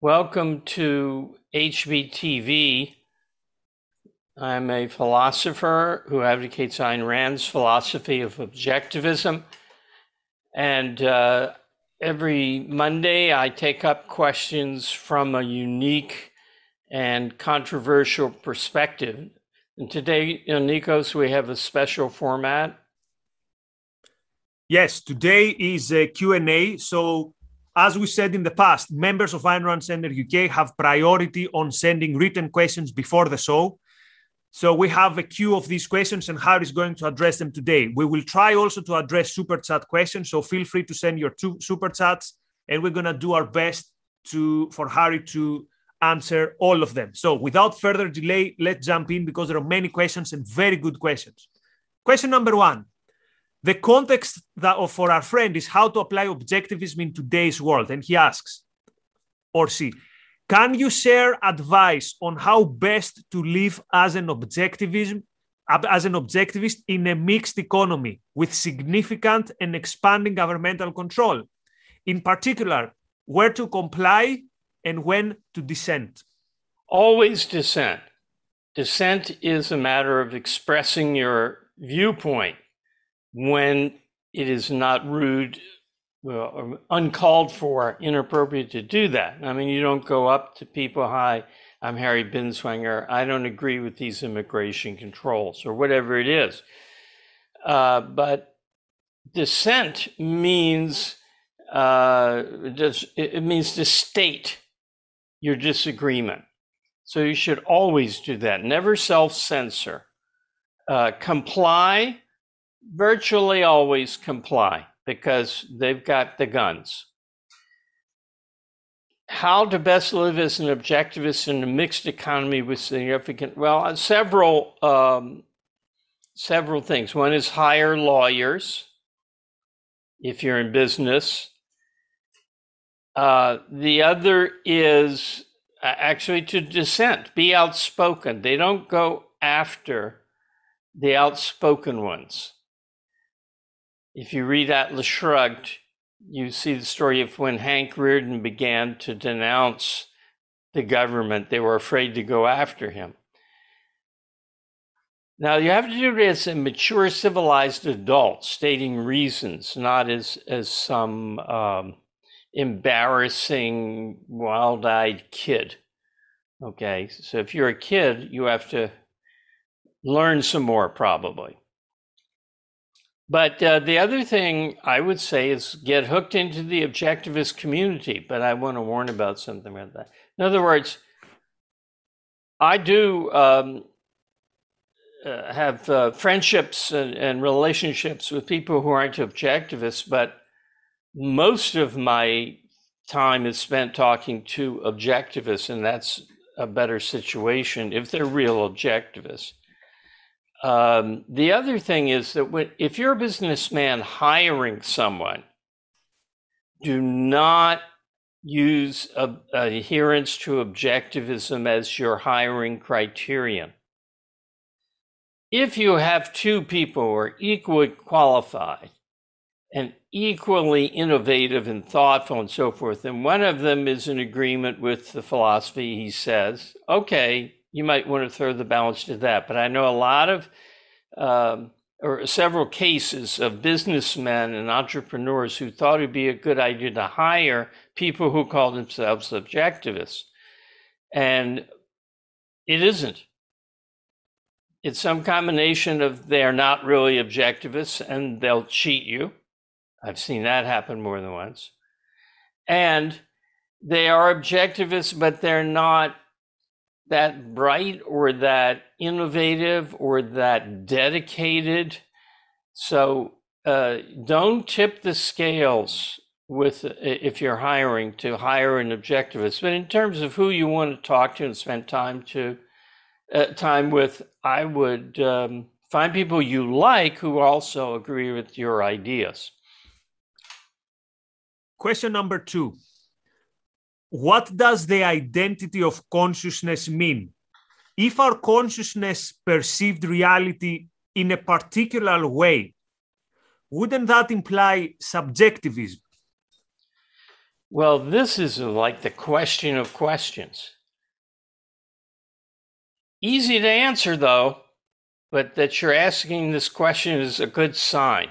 Welcome to HBTV. I'm a philosopher who advocates Ayn Rand's philosophy of objectivism. And uh, every Monday, I take up questions from a unique and controversial perspective. And today, Nikos, we have a special format. Yes, today is a Q&A. So as we said in the past, members of Ayn Rand Center UK have priority on sending written questions before the show. So we have a queue of these questions and Harry is going to address them today. We will try also to address super chat questions. So feel free to send your two super chats and we're going to do our best to for Harry to answer all of them. So without further delay, let's jump in because there are many questions and very good questions. Question number one the context that for our friend is how to apply objectivism in today's world. And he asks, or she, can you share advice on how best to live as an objectivism as an objectivist in a mixed economy with significant and expanding governmental control? In particular, where to comply and when to dissent? Always dissent. Dissent is a matter of expressing your viewpoint when it is not rude or uncalled for, inappropriate to do that. I mean, you don't go up to people, hi, I'm Harry Binswanger. I don't agree with these immigration controls or whatever it is. Uh, but dissent means uh, it means to state your disagreement. So you should always do that. Never self censor. Uh, comply virtually always comply because they've got the guns. How to best live as an objectivist in a mixed economy with significant, well, uh, several, um, several things. One is hire lawyers if you're in business. Uh, the other is uh, actually to dissent, be outspoken. They don't go after the outspoken ones if you read Atlas Shrugged, you see the story of when Hank Rearden began to denounce the government, they were afraid to go after him. Now, you have to do it as mature, civilized adult, stating reasons, not as, as some um, embarrassing, wild eyed kid. Okay, so if you're a kid, you have to learn some more, probably. But uh, the other thing I would say is get hooked into the objectivist community. But I want to warn about something about that. In other words, I do um, uh, have uh, friendships and, and, relationships with people who aren't objectivists, but most of my time is spent talking to objectivists, and that's a better situation if they're real objectivists. Um, the other thing is that when, if you're a businessman hiring someone, do not use a, adherence to objectivism as your hiring criterion. If you have two people who are equally qualified and equally innovative and thoughtful and so forth, and one of them is in agreement with the philosophy he says, okay, you might want to throw the balance to that. But I know a lot of, um, or several cases of businessmen and entrepreneurs who thought it'd be a good idea to hire people who call themselves objectivists. And it isn't. It's some combination of they're not really objectivists and they'll cheat you. I've seen that happen more than once. And they are objectivists, but they're not that bright or that innovative or that dedicated. So uh, don't tip the scales with if you're hiring to hire an objectivist. But in terms of who you want to talk to and spend time to uh, time with, I would um, find people you like who also agree with your ideas. Question number two what does the identity of consciousness mean? If our consciousness perceived reality in a particular way, wouldn't that imply subjectivism? Well, this is like the question of questions. Easy to answer, though, but that you're asking this question is a good sign.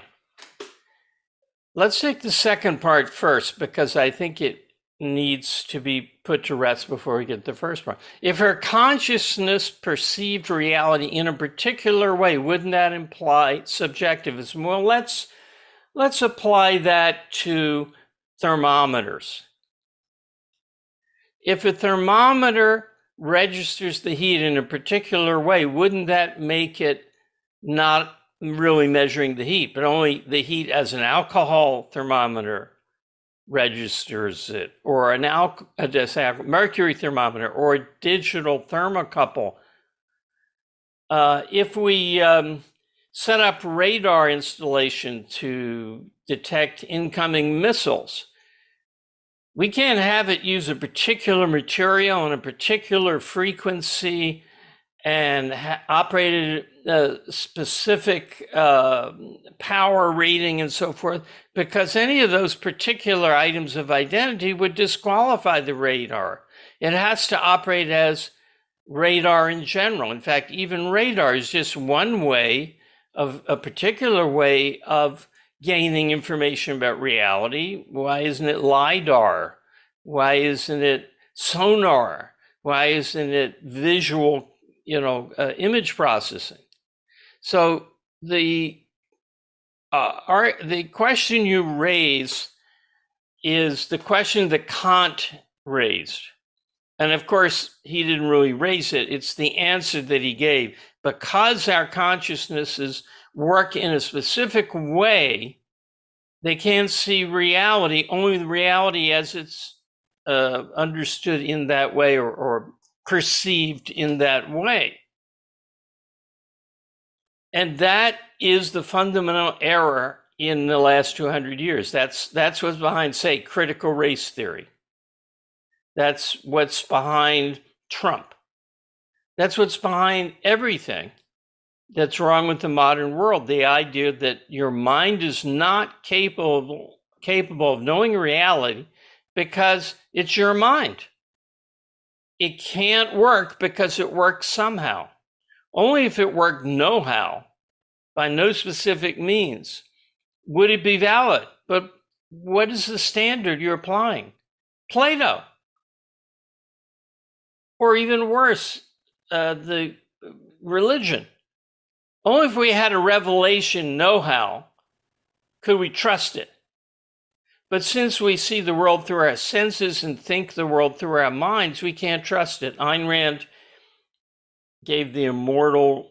Let's take the second part first because I think it needs to be put to rest before we get the first part. If her consciousness perceived reality in a particular way, wouldn't that imply subjectivism? Well, let's let's apply that to thermometers. If a thermometer registers the heat in a particular way, wouldn't that make it not really measuring the heat, but only the heat as an alcohol thermometer registers it, or an al- a mercury thermometer, or a digital thermocouple. Uh, if we um, set up radar installation to detect incoming missiles, we can't have it use a particular material and a particular frequency and ha- operated a specific uh, power rating and so forth, because any of those particular items of identity would disqualify the radar. It has to operate as radar in general. In fact, even radar is just one way of a particular way of gaining information about reality. Why isn't it LIDAR? Why isn't it sonar? Why isn't it visual you know, uh, image processing. So the uh, our, the question you raise is the question that Kant raised. And of course, he didn't really raise it. It's the answer that he gave. Because our consciousnesses work in a specific way, they can't see reality, only the reality as it's uh, understood in that way or, or perceived in that way. And that is the fundamental error in the last 200 years. That's, that's what's behind, say, critical race theory. That's what's behind Trump. That's what's behind everything that's wrong with the modern world. The idea that your mind is not capable, capable of knowing reality because it's your mind. It can't work because it works somehow. Only if it worked no how, by no specific means, would it be valid. But what is the standard you're applying? Plato. Or even worse, uh, the religion. Only if we had a revelation know how could we trust it. But since we see the world through our senses and think the world through our minds, we can't trust it. Ayn Rand gave the immortal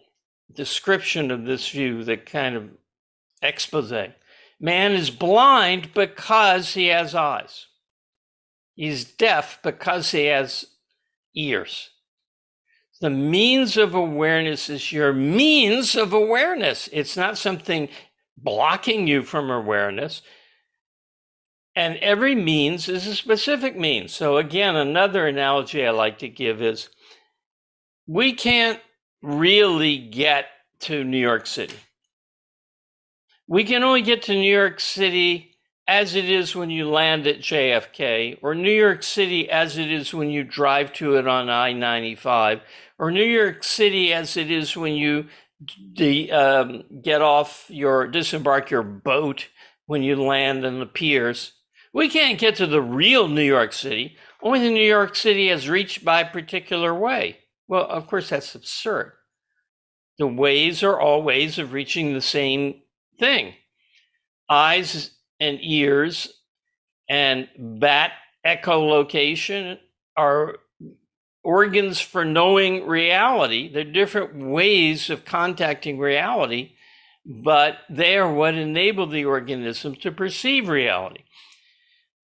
description of this view, the kind of expose. Man is blind because he has eyes. He's deaf because he has ears. The means of awareness is your means of awareness. It's not something blocking you from awareness. And every means is a specific means. So, again, another analogy I like to give is we can't really get to New York City. We can only get to New York City as it is when you land at JFK, or New York City as it is when you drive to it on I 95, or New York City as it is when you de- um, get off your, disembark your boat when you land in the piers. We can't get to the real New York City. Only the New York City has reached by a particular way. Well, of course, that's absurd. The ways are all ways of reaching the same thing. Eyes and ears and bat echolocation are organs for knowing reality. They're different ways of contacting reality, but they are what enable the organism to perceive reality.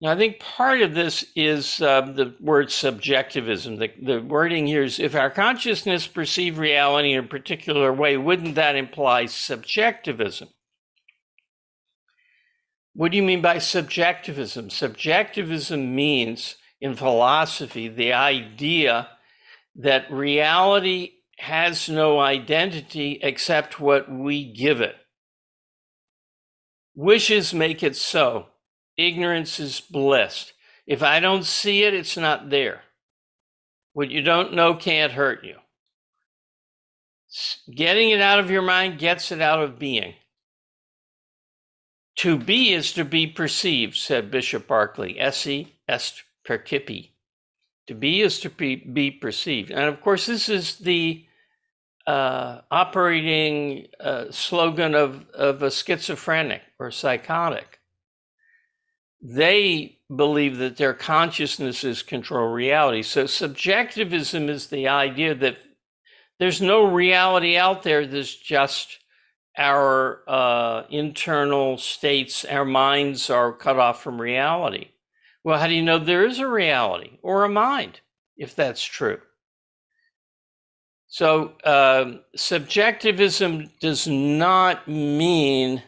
Now, I think part of this is uh, the word subjectivism. The, the wording here is if our consciousness perceive reality in a particular way, wouldn't that imply subjectivism? What do you mean by subjectivism? Subjectivism means, in philosophy, the idea that reality has no identity except what we give it. Wishes make it so ignorance is bliss. If I don't see it, it's not there. What you don't know can't hurt you. Getting it out of your mind gets it out of being. To be is to be perceived, said Bishop Berkeley. Esse est percipi. To be is to be, be perceived. And of course, this is the uh, operating uh, slogan of, of a schizophrenic or psychotic. They believe that their consciousnesses control reality. So, subjectivism is the idea that there's no reality out there, there's just our uh, internal states, our minds are cut off from reality. Well, how do you know there is a reality or a mind if that's true? So, uh, subjectivism does not mean,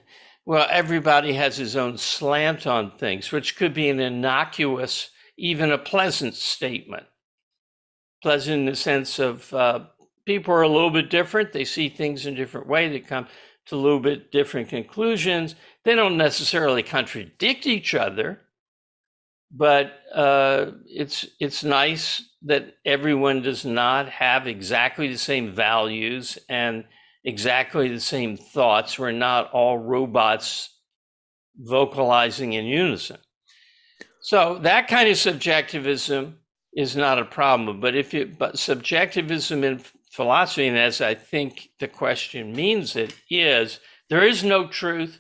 well, everybody has his own slant on things, which could be an innocuous, even a pleasant statement. Pleasant in the sense of uh, people are a little bit different, they see things in a different way, they come to a little bit different conclusions. They don't necessarily contradict each other, but uh, it's it's nice that everyone does not have exactly the same values and exactly the same thoughts. We're not all robots vocalizing in unison. So that kind of subjectivism is not a problem. But if you but subjectivism in philosophy, and as I think the question means it, is there is no truth.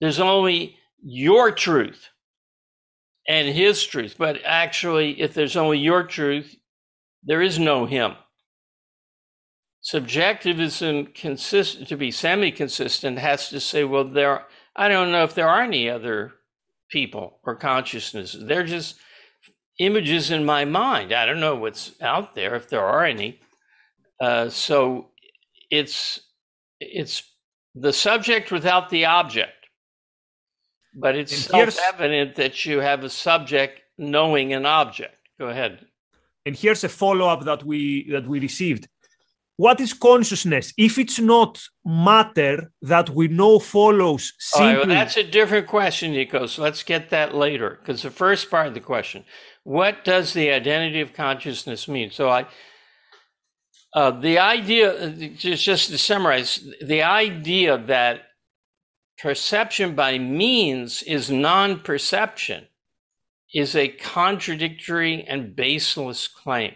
There's only your truth and his truth. But actually, if there's only your truth, there is no him. Subjectivism consist to be semi-consistent has to say, well, there I don't know if there are any other people or consciousnesses. They're just images in my mind. I don't know what's out there if there are any. Uh, so it's it's the subject without the object, but it's self-evident that you have a subject knowing an object. Go ahead. And here's a follow-up that we that we received. What is consciousness if it's not matter that we know follows simply? Right, well, that's a different question, Nico. So let's get that later because the first part of the question: What does the identity of consciousness mean? So I uh, the idea, just, just to summarize, the idea that perception by means is non perception is a contradictory and baseless claim.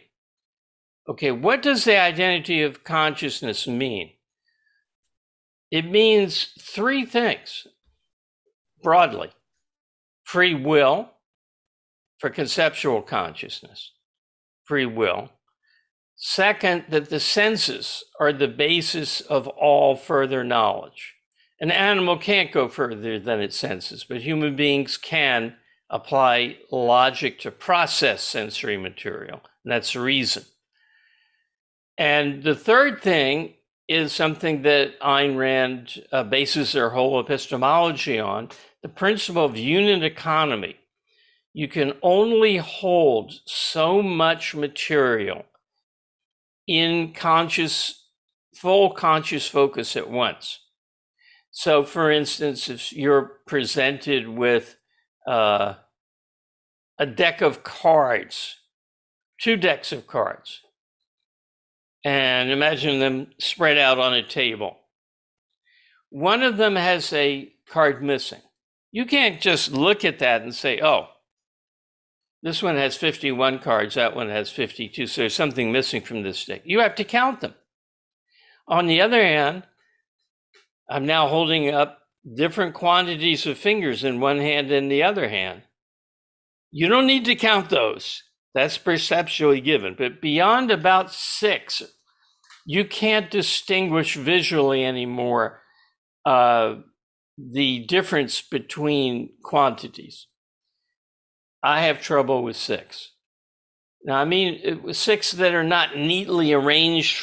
Okay, what does the identity of consciousness mean? It means three things broadly free will for conceptual consciousness, free will. Second, that the senses are the basis of all further knowledge. An animal can't go further than its senses, but human beings can apply logic to process sensory material. And that's reason. And the third thing is something that Ayn Rand uh, bases her whole epistemology on the principle of unit economy. You can only hold so much material in conscious, full conscious focus at once. So, for instance, if you're presented with uh, a deck of cards, two decks of cards, and imagine them spread out on a table. One of them has a card missing. You can't just look at that and say, oh, this one has 51 cards, that one has 52. So there's something missing from this deck. You have to count them. On the other hand, I'm now holding up different quantities of fingers in one hand and the other hand. You don't need to count those. That's perceptually given. But beyond about six, you can't distinguish visually anymore uh, the difference between quantities. I have trouble with six. Now, I mean, six that are not neatly arranged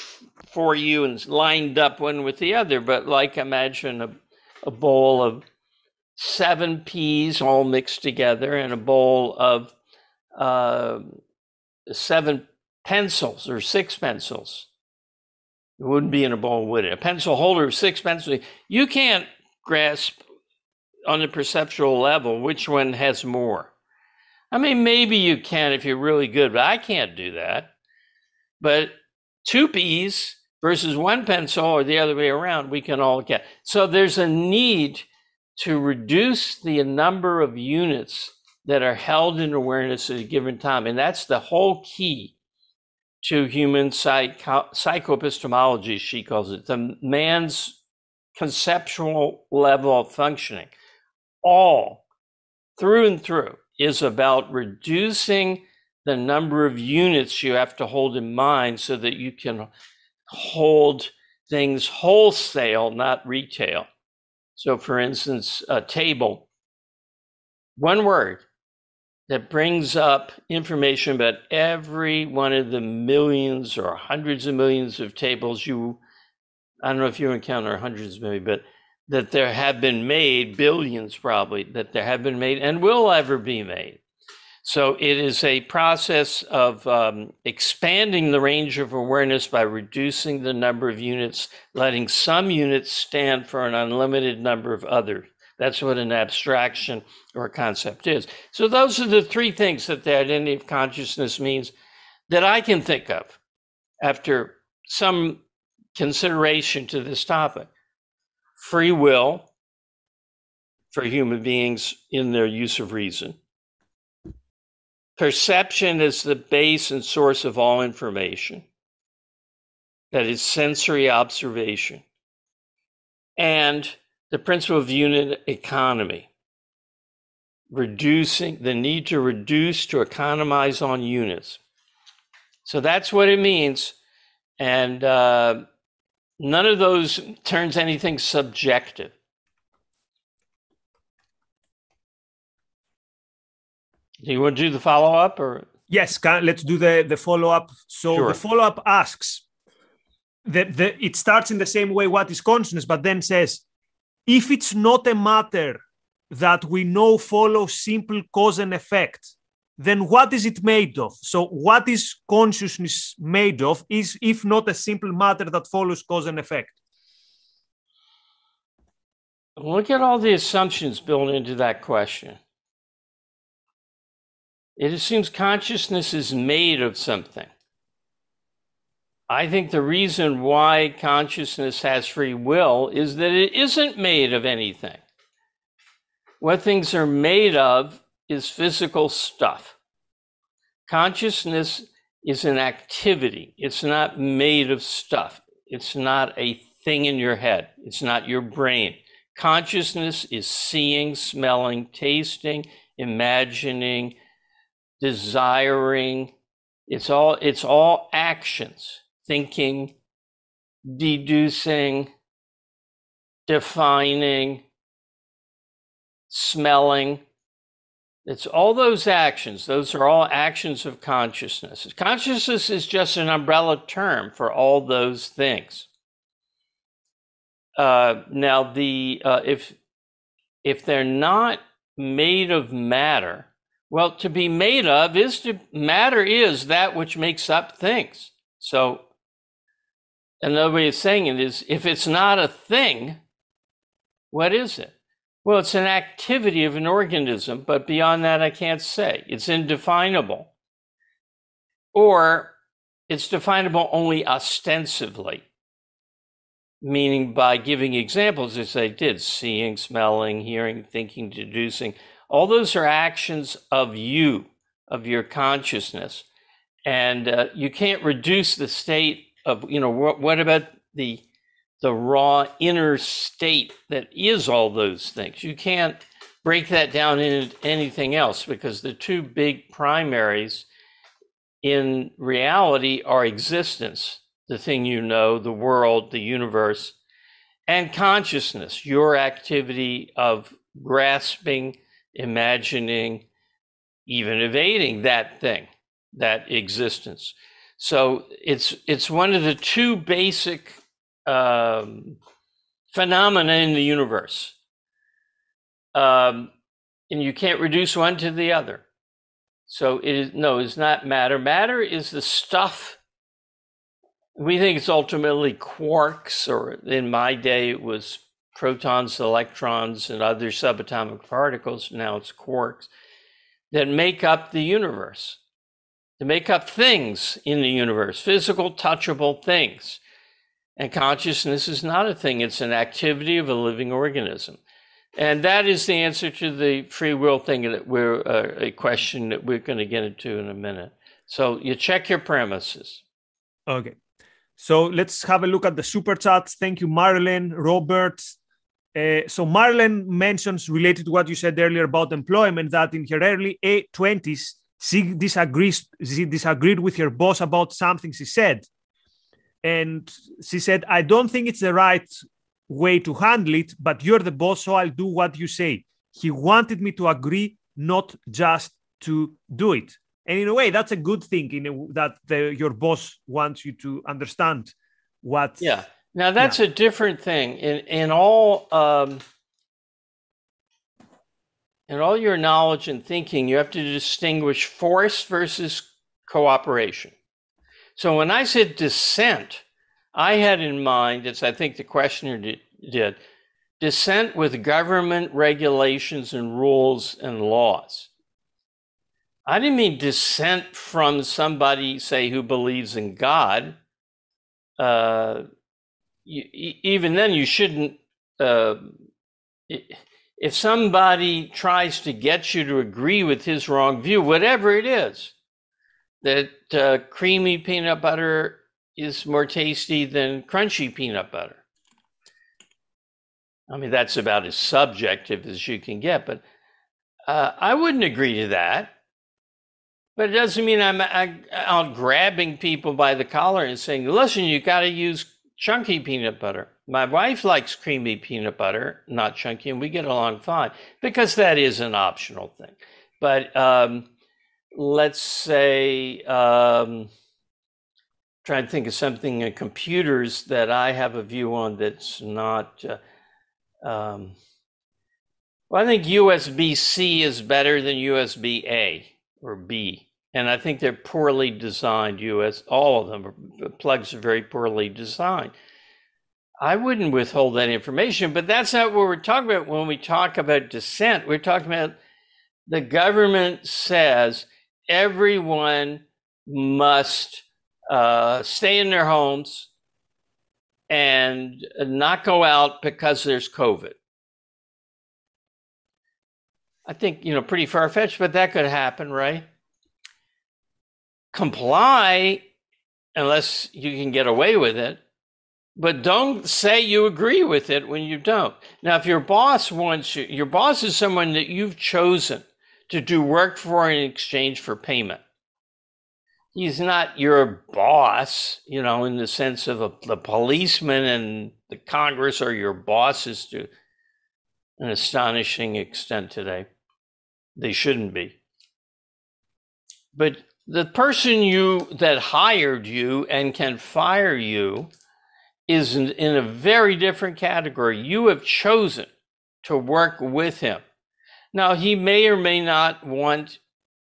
for you and lined up one with the other, but like imagine a, a bowl of seven peas all mixed together and a bowl of uh, seven pencils or six pencils. It wouldn't be in a bowl, would it? A pencil holder of six pencils. You can't grasp on the perceptual level which one has more. I mean, maybe you can if you're really good, but I can't do that. But two peas versus one pencil or the other way around, we can all get. So there's a need to reduce the number of units that are held in awareness at a given time. And that's the whole key to human psycho- psychoepistemology, she calls it, the man's conceptual level of functioning. All through and through is about reducing the number of units you have to hold in mind so that you can hold things wholesale, not retail. So, for instance, a table, one word that brings up information about every one of the millions or hundreds of millions of tables you, I don't know if you encounter hundreds maybe, but that there have been made, billions probably, that there have been made and will ever be made. So it is a process of um, expanding the range of awareness by reducing the number of units, letting some units stand for an unlimited number of others. That's what an abstraction or concept is. So those are the three things that the identity of consciousness means that I can think of after some consideration to this topic. Free will for human beings in their use of reason Perception is the base and source of all information. That is sensory observation. And the principle of unit economy, reducing the need to reduce to economize on units. So that's what it means. And uh, none of those turns anything subjective. Do you want to do the follow up or? Yes, can, let's do the, the follow up. So sure. the follow up asks, the, the, it starts in the same way what is consciousness, but then says, if it's not a matter that we know follows simple cause and effect, then what is it made of? So, what is consciousness made of? Is if not a simple matter that follows cause and effect? Look at all the assumptions built into that question. It assumes consciousness is made of something. I think the reason why consciousness has free will is that it isn't made of anything. What things are made of is physical stuff. Consciousness is an activity, it's not made of stuff. It's not a thing in your head, it's not your brain. Consciousness is seeing, smelling, tasting, imagining, desiring. It's all it's all actions, thinking, deducing, defining, smelling. It's all those actions. Those are all actions of consciousness. Consciousness is just an umbrella term for all those things. Uh, now, the uh, if if they're not made of matter, well, to be made of is to matter is that which makes up things. So another way of saying it is if it's not a thing, what is it? Well, it's an activity of an organism, but beyond that, I can't say. It's indefinable. Or it's definable only ostensibly, meaning by giving examples as I did seeing, smelling, hearing, thinking, deducing all those are actions of you, of your consciousness. And uh, you can't reduce the state of, you know, what, what about the, the raw inner state that is all those things? You can't break that down into anything else because the two big primaries in reality are existence, the thing you know, the world, the universe, and consciousness, your activity of grasping imagining, even evading that thing, that existence. So it's it's one of the two basic um, phenomena in the universe, um, and you can't reduce one to the other. So it is no, it's not matter. Matter is the stuff. We think it's ultimately quarks, or in my day it was protons, electrons, and other subatomic particles. Now it's quarks. that make up the universe, to make up things in the universe, physical, touchable things. And consciousness is not a thing, it's an activity of a living organism. And that is the answer to the free will thing that we're uh, a question that we're going to get into in a minute. So you check your premises. Okay. So let's have a look at the super chats. Thank you, Marilyn, Robert. Uh, so Marilyn mentions related to what you said earlier about employment that in her early 20s, she disagrees, she disagreed with her boss about something she said. And she said, I don't think it's the right way to handle it, but you're the boss, so I'll do what you say. He wanted me to agree, not just to do it. And in a way, that's a good thing in a, that the, your boss wants you to understand what. Yeah. Now that's yeah. a different thing. In in all um, in all your knowledge and thinking, you have to distinguish force versus cooperation. So when I said dissent, I had in mind, as I think the questioner did, dissent with government regulations and rules and laws. I didn't mean dissent from somebody, say, who believes in God. Uh, you, even then, you shouldn't. Uh, if somebody tries to get you to agree with his wrong view, whatever it is, that uh, creamy peanut butter is more tasty than crunchy peanut butter. I mean, that's about as subjective as you can get, but uh, I wouldn't agree to that. But it doesn't mean I'm out grabbing people by the collar and saying, listen, you got to use chunky peanut butter. My wife likes creamy peanut butter, not chunky, and we get along fine because that is an optional thing. But um, let's say, um, trying to think of something in computers that I have a view on that's not. Uh, um, well, I think USB C is better than USB A or B. And I think they're poorly designed US, all of them, are, plugs are very poorly designed. I wouldn't withhold that information, but that's not what we're talking about when we talk about dissent. We're talking about the government says everyone must uh, stay in their homes and not go out because there's COVID. I think, you know, pretty far fetched, but that could happen, right? Comply unless you can get away with it, but don't say you agree with it when you don't. Now, if your boss wants you, your boss is someone that you've chosen to do work for in exchange for payment he's not your boss, you know, in the sense of a, the policeman and the Congress are your bosses to an astonishing extent today. They shouldn't be. But the person you that hired you and can fire you is in, a very different category. You have chosen to work with him. Now, he may or may not want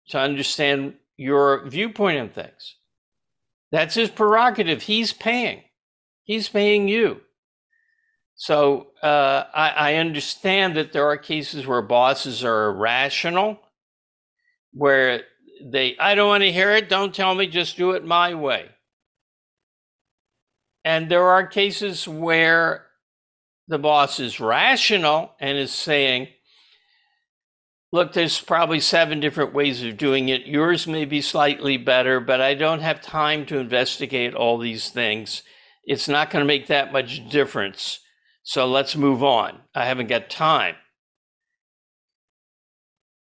to understand your viewpoint on things. That's his prerogative. He's paying. He's paying you. So uh, I, I, understand that there are cases where bosses are irrational, where they, I don't want to hear it. Don't tell me. Just do it my way. And there are cases where the boss is rational and is saying, Look, there's probably seven different ways of doing it. Yours may be slightly better, but I don't have time to investigate all these things. It's not going to make that much difference. So let's move on. I haven't got time.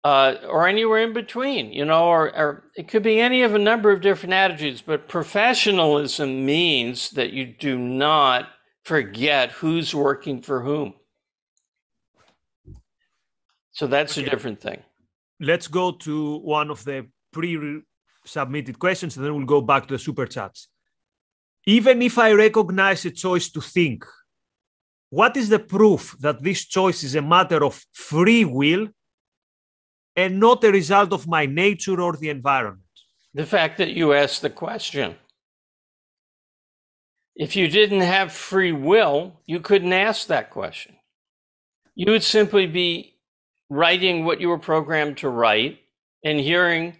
Uh, or anywhere in between, you know, or, or it could be any of a number of different attitudes. But professionalism means that you do not forget who's working for whom. So that's okay. a different thing. Let's go to one of the pre submitted questions and then we'll go back to the super chats. Even if I recognize a choice to think, what is the proof that this choice is a matter of free will and not a result of my nature or the environment? The fact that you asked the question. If you didn't have free will, you couldn't ask that question. You would simply be writing what you were programmed to write and hearing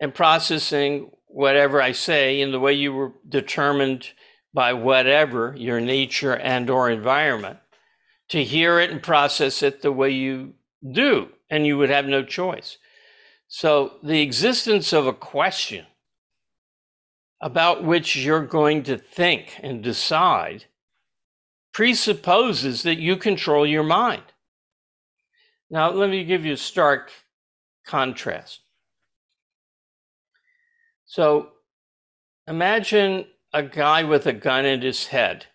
and processing whatever I say in the way you were determined by whatever your nature and or environment to hear it and process it the way you do and you would have no choice. So the existence of a question about which you're going to think and decide presupposes that you control your mind. Now let me give you a stark contrast. So imagine a guy with a gun in his head.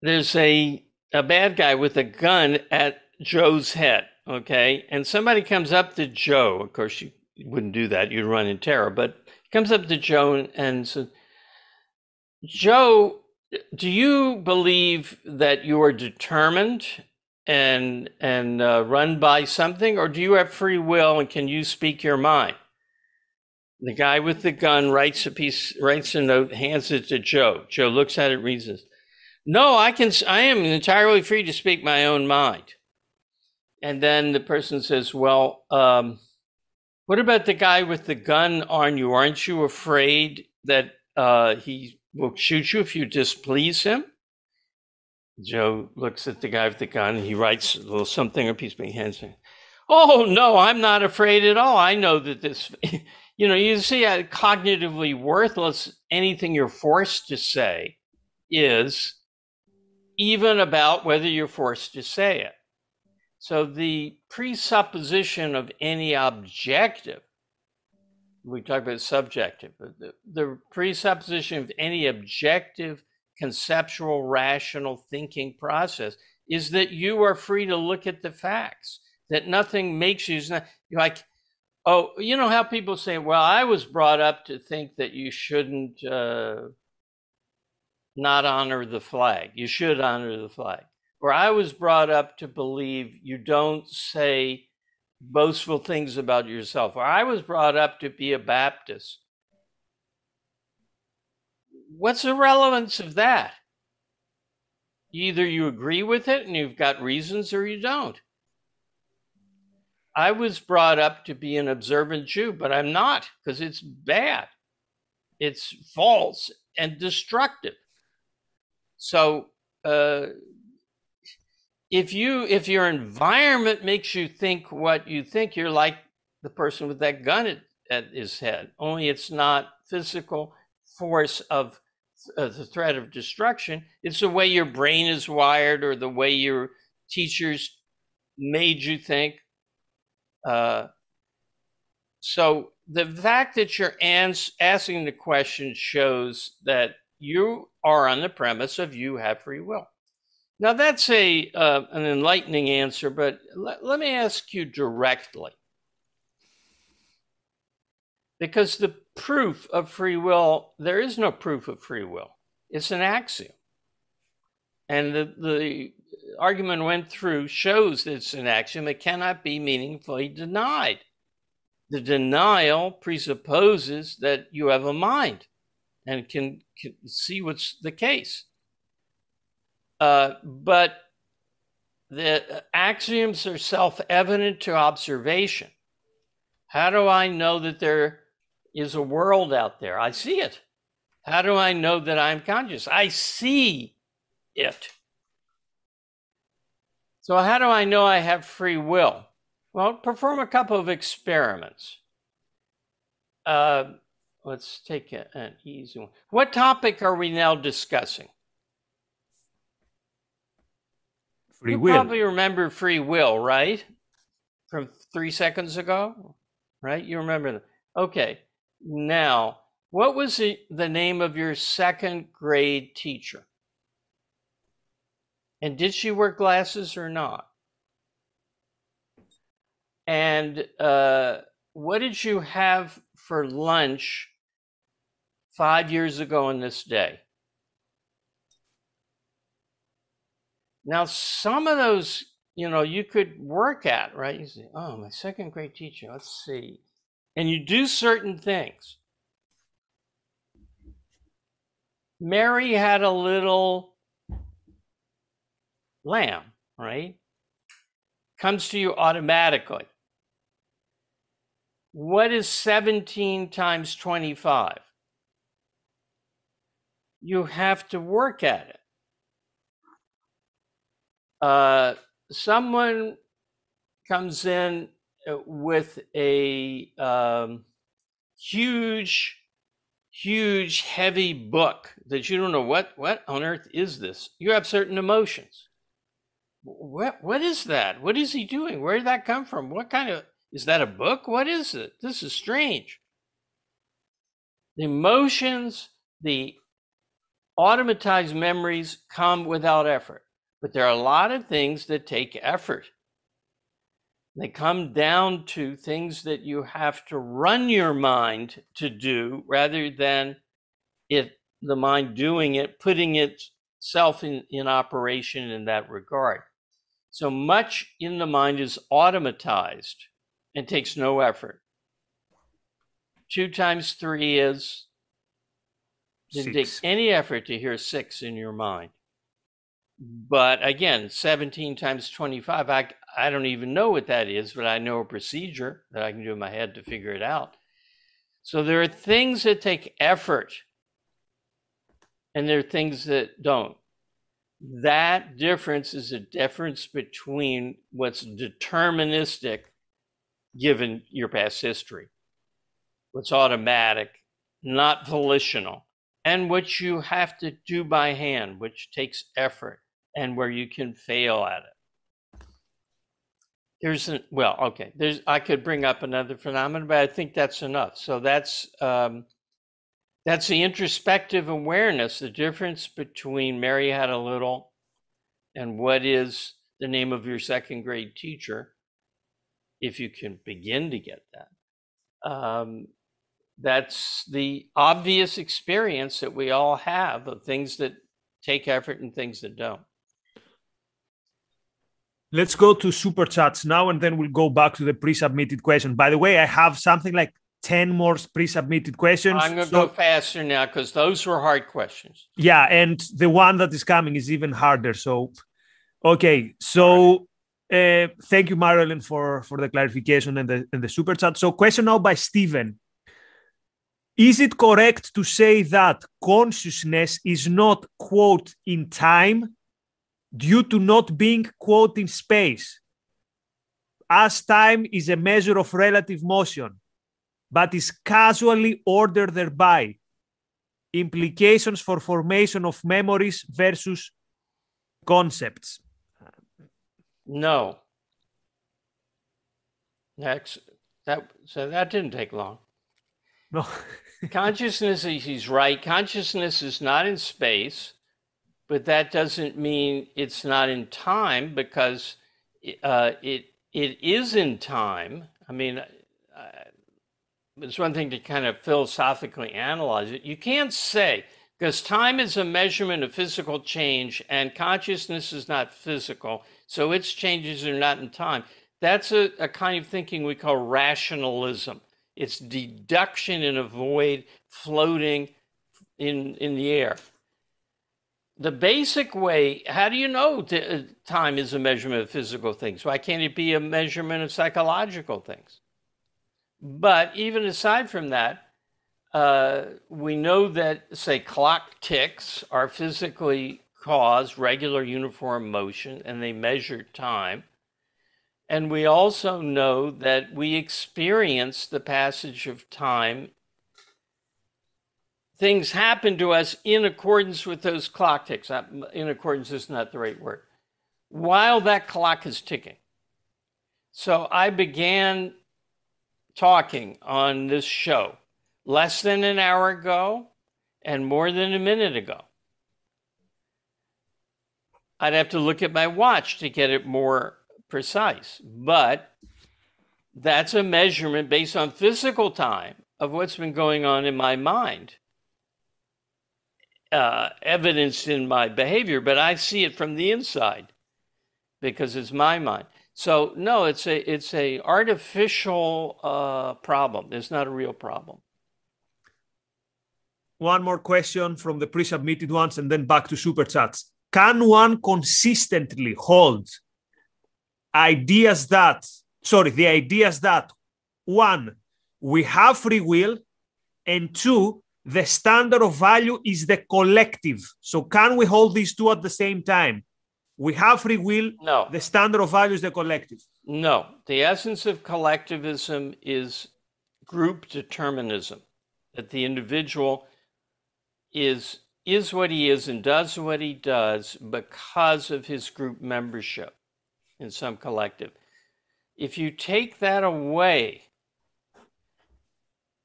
There's a a bad guy with a gun at Joe's head, okay? And somebody comes up to Joe. Of course, you wouldn't do that. You'd run in terror. But comes up to Joe and, and says, Joe, do you believe that you are determined and and uh, run by something, or do you have free will and can you speak your mind? The guy with the gun writes a piece, writes a note, hands it to Joe. Joe looks at it, reads it. No, I can. I am entirely free to speak my own mind. And then the person says, "Well, um, what about the guy with the gun on you? Aren't you afraid that uh, he will shoot you if you displease him?" Joe looks at the guy with the gun. He writes a little something, a piece of hands. Oh no, I'm not afraid at all. I know that this, you know, you see, cognitively worthless anything you're forced to say is, even about whether you're forced to say it. So the presupposition of any objective, we talk about subjective, the, the presupposition of any objective conceptual, rational thinking process is that you are free to look at the facts, that nothing makes you like, oh, you know how people say, well, I was brought up to think that you shouldn't uh, not honor the flag. You should honor the flag. Or I was brought up to believe you don't say boastful things about yourself. Or I was brought up to be a Baptist what's the relevance of that? Either you agree with it and you've got reasons or you don't. I was brought up to be an observant Jew, but I'm not because it's bad. It's false and destructive. So, uh, if you if your environment makes you think what you think, you're like the person with that gun at, at his head. Only it's not physical, force of uh, the threat of destruction. It's the way your brain is wired or the way your teachers made you think. Uh, so the fact that you're ans- asking the question shows that you are on the premise of you have free will. Now that's a uh, an enlightening answer, but let, let me ask you directly. Because the proof of free will, there is no proof of free will. It's an axiom. And the, the argument went through shows that it's an axiom. It cannot be meaningfully denied. The denial presupposes that you have a mind and can, can see what's the case. Uh, but the axioms are self evident to observation. How do I know that there is a world out there. I see it. How do I know that I'm conscious? I see it. So, how do I know I have free will? Well, perform a couple of experiments. Uh, let's take a, an easy one. What topic are we now discussing? Free you will. probably remember free will, right? From three seconds ago, right? You remember that. Okay. Now, what was the, the name of your second grade teacher? And did she wear glasses or not? And uh, what did you have for lunch five years ago on this day? Now, some of those, you know, you could work at, right? You say, oh, my second grade teacher, let's see and you do certain things. Mary had a little lamb, right? comes to you automatically. What is 17 times 25? You have to work at it. Uh, someone comes in uh, with a um, huge, huge, heavy book that you don't know what what on earth is this. You have certain emotions. What what is that? What is he doing? Where did that come from? What kind of is that a book? What is it? This is strange. The emotions, the automatized memories come without effort. But there are a lot of things that take effort. They come down to things that you have to run your mind to do rather than it the mind doing it, putting itself in, in operation in that regard. So much in the mind is automatized and takes no effort. Two times three is didn't take any effort to hear six in your mind. But again, 17 times 25, I, I don't even know what that is, but I know a procedure that I can do in my head to figure it out. So there are things that take effort, and there are things that don't. That difference is a difference between what's deterministic, given your past history, what's automatic, not volitional, and what you have to do by hand, which takes effort and where you can fail at it. There's an, well, okay. There's I could bring up another phenomenon, but I think that's enough. So that's um, that's the introspective awareness, the difference between Mary had a little and what is the name of your second grade teacher, if you can begin to get that. Um, that's the obvious experience that we all have of things that take effort and things that don't. Let's go to super chats now, and then we'll go back to the pre-submitted question. By the way, I have something like ten more pre-submitted questions. I'm going to so, go faster now because those were hard questions. Yeah, and the one that is coming is even harder. So, okay, so uh, thank you, Marilyn, for for the clarification and the and the super chat. So, question now by Stephen. Is it correct to say that consciousness is not quote in time due to not being, quote, in space, as time is a measure of relative motion, but is casually ordered thereby. Implications for formation of memories versus concepts. No. Next, that so that didn't take long. No. Consciousness, he's right. Consciousness is not in space but that doesn't mean it's not in time because uh, it it is in time. I mean, uh, it's one thing to kind of philosophically analyze it. You can't say because time is a measurement of physical change and consciousness is not physical, so its changes are not in time. That's a, a kind of thinking we call rationalism. It's deduction in a void floating in in the air the basic way, how do you know uh, time is a measurement of physical things? Why can't it be a measurement of psychological things? But even aside from that, uh, we know that, say, clock ticks are physically cause regular uniform motion and they measure time. And we also know that we experience the passage of time things happen to us in accordance with those clock ticks. Uh, in accordance is not the right word. While that clock is ticking. So I began talking on this show less than an hour ago and more than a minute ago. I'd have to look at my watch to get it more precise, but that's a measurement based on physical time of what's been going on in my mind uh, evidenced in my behavior, but I see it from the inside because it's my mind. So no, it's a it's a artificial uh, problem. It's not a real problem. One more question from the pre-submitted ones, and then back to super chats. Can one consistently hold ideas that, sorry, the ideas that one, we have free will, and two, the standard of value is the collective. So, can we hold these two at the same time? We have free will. No. The standard of value is the collective. No. The essence of collectivism is group determinism, that the individual is is what he is and does what he does because of his group membership in some collective. If you take that away,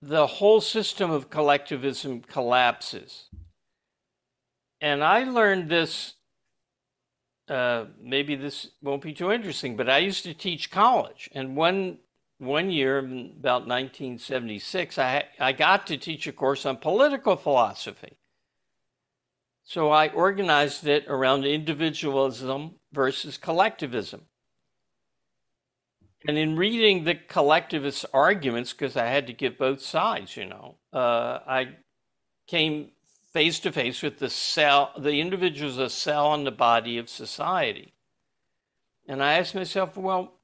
the whole system of collectivism collapses. And I learned this, uh, maybe this won't be too interesting, but I used to teach college. And one, one year, about 1976, I, I got to teach a course on political philosophy. So I organized it around individualism versus collectivism. And in reading the collectivist arguments, because I had to give both sides, you know, uh, I came face to face with the cell, the individual is a cell in the body of society. And I asked myself, well,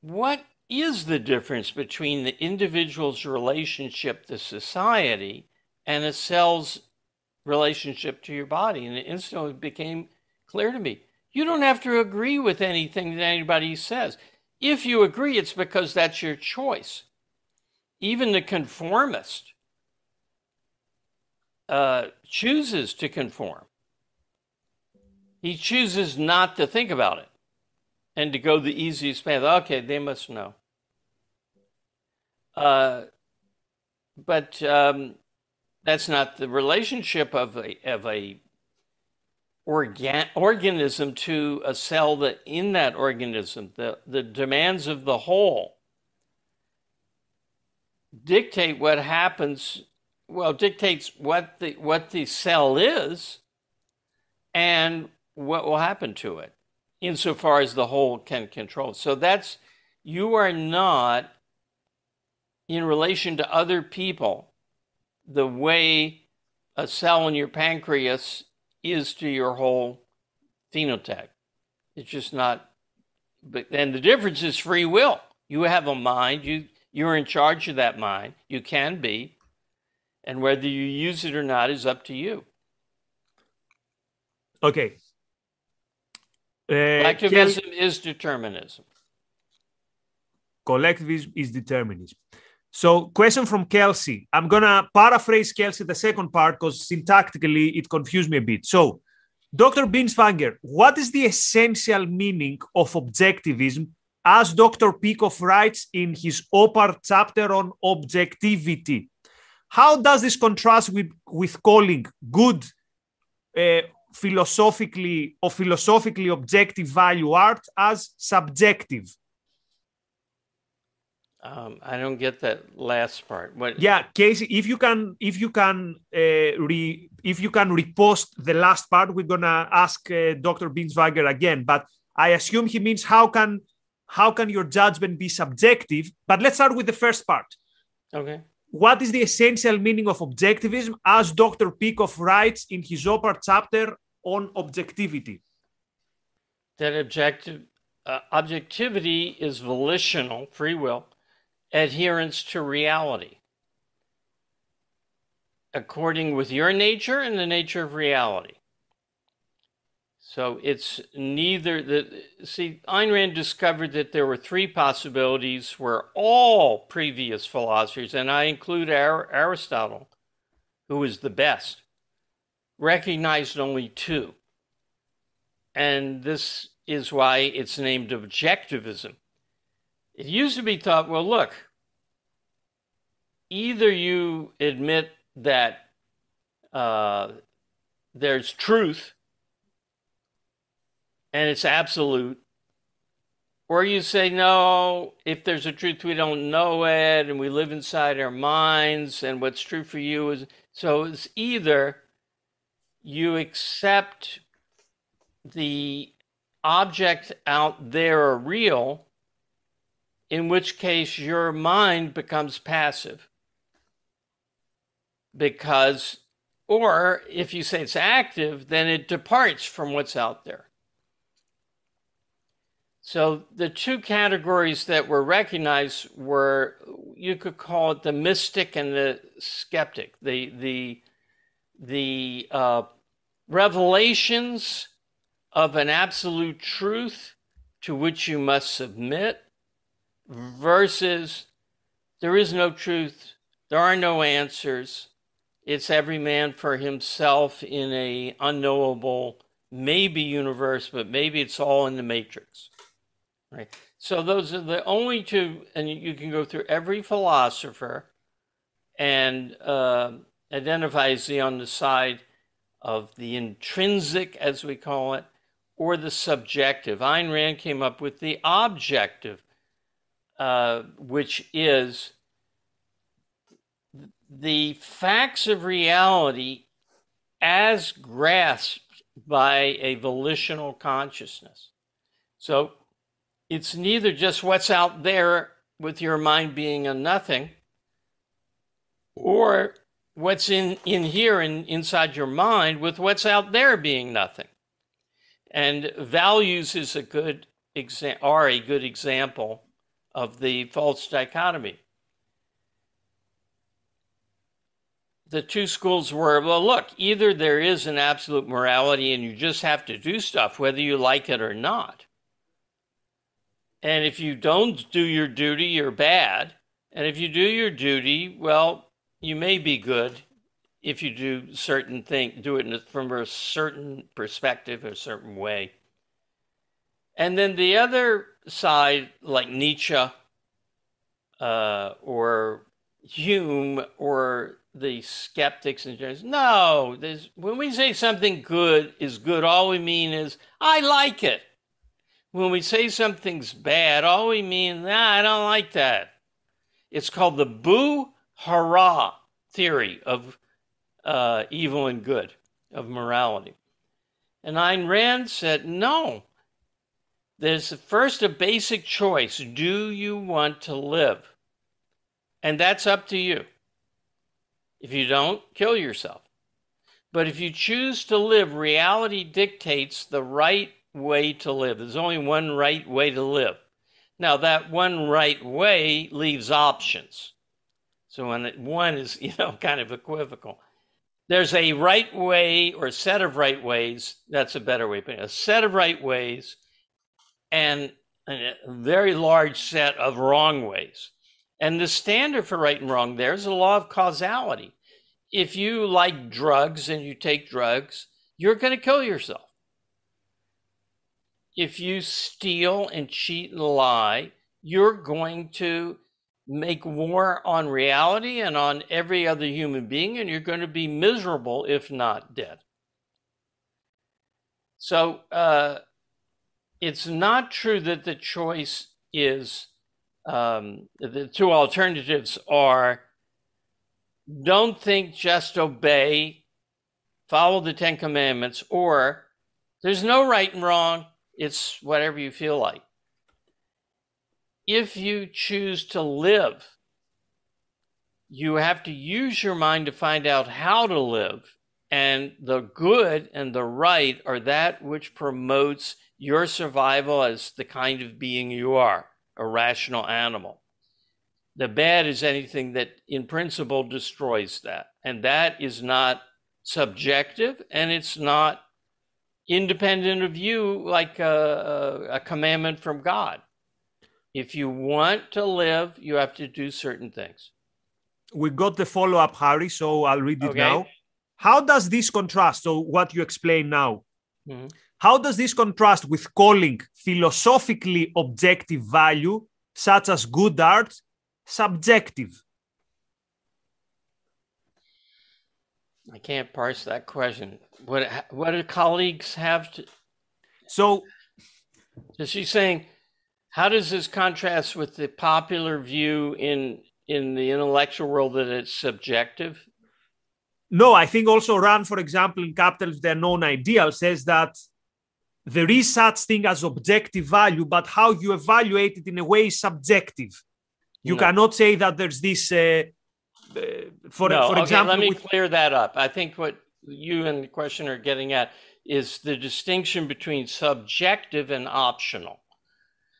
what is the difference between the individual's relationship to society and a cell's relationship to your body. And it instantly became clear to me you don't have to agree with anything that anybody says. If you agree, it's because that's your choice. Even the conformist uh, chooses to conform, he chooses not to think about it and to go the easiest path. Okay, they must know. Uh, but um, that's not the relationship of a of a organ, organism to a cell that in that organism the the demands of the whole dictate what happens well dictates what the what the cell is and what will happen to it insofar as the whole can control so that's you are not in relation to other people the way a cell in your pancreas is to your whole phenotype. It's just not. But then the difference is free will. You have a mind. You you're in charge of that mind. You can be, and whether you use it or not is up to you. Okay. Uh, Collectivism is determinism. Collectivism is determinism. So, question from Kelsey. I'm gonna paraphrase Kelsey the second part because syntactically it confused me a bit. So, Dr. Binswanger, what is the essential meaning of objectivism, as Dr. Peikoff writes in his OPAR chapter on objectivity? How does this contrast with, with calling good uh, philosophically or philosophically objective value art as subjective? Um, I don't get that last part. What? Yeah, Casey, if you can, if you can, uh, re, if you can repost the last part, we're gonna ask uh, Dr. Binswanger again. But I assume he means how can how can your judgment be subjective? But let's start with the first part. Okay. What is the essential meaning of objectivism, as Dr. Peikoff writes in his OPAR chapter on objectivity? That objective uh, objectivity is volitional, free will adherence to reality according with your nature and the nature of reality. So it's neither the see Ayn Rand discovered that there were three possibilities where all previous philosophers, and I include Aristotle, who was the best, recognized only two. And this is why it's named objectivism. It used to be thought, well, look, either you admit that uh, there's truth and it's absolute, or you say, no, if there's a truth, we don't know it and we live inside our minds, and what's true for you is so it's either you accept the object out there are real in which case your mind becomes passive. Because, or if you say it's active, then it departs from what's out there. So the two categories that were recognized were you could call it the mystic and the skeptic. The the the uh, revelations of an absolute truth to which you must submit versus there is no truth, there are no answers. It's every man for himself in a unknowable maybe universe, but maybe it's all in the matrix. Right. So those are the only two, and you can go through every philosopher and uh, identify he on the side of the intrinsic, as we call it, or the subjective. Ayn Rand came up with the objective, uh, which is the facts of reality as grasped by a volitional consciousness. So it's neither just what's out there with your mind being a nothing or what's in, in here and in, inside your mind with what's out there being nothing. And values is a good exa- are a good example of the false dichotomy. The two schools were well, look, either there is an absolute morality and you just have to do stuff, whether you like it or not. And if you don't do your duty, you're bad. And if you do your duty, well, you may be good if you do certain thing, do it from a certain perspective, a certain way. And then the other side, like Nietzsche uh, or Hume or the skeptics and general, no, when we say something good is good, all we mean is I like it. When we say something's bad, all we mean, nah, I don't like that. It's called the boo hurrah theory of uh, evil and good, of morality. And Ayn Rand said, no. There's first a basic choice. Do you want to live? And that's up to you. If you don't, kill yourself. But if you choose to live, reality dictates the right way to live. There's only one right way to live. Now, that one right way leaves options. So one is, you know, kind of equivocal. There's a right way or a set of right ways. That's a better way, but a set of right ways and a very large set of wrong ways. And the standard for right and wrong there is the law of causality. If you like drugs and you take drugs, you're going to kill yourself if you steal and cheat and lie, you're going to make war on reality and on every other human being, and you're going to be miserable if not dead. So uh, it's not true that the choice is um, the two alternatives are don't think, just obey, follow the Ten Commandments, or there's no right and wrong, it's whatever you feel like. If you choose to live, you have to use your mind to find out how to live. And the good and the right are that which promotes your survival as the kind of being you are, a rational animal. The bad is anything that, in principle, destroys that. And that is not subjective and it's not independent of you, like a, a, commandment from God. If you want to live, you have to do certain things. We got the follow up, Harry, so I'll read it okay. now. How does this contrast? So, what you explain now, mm-hmm. How does this contrast with calling philosophically objective value, such as good art, subjective? I can't parse that question. What what do colleagues have to? So, so she's saying, how does this contrast with the popular view in in the intellectual world that it's subjective? No, I think also Rand, for example, in Capitalism, The Unknown Ideal says that there is such thing as objective value, but how you evaluate it in a way is subjective. You no. cannot say that there's this. Uh, uh, for no, for okay, example, let me with... clear that up. I think what you and the question are getting at is the distinction between subjective and optional.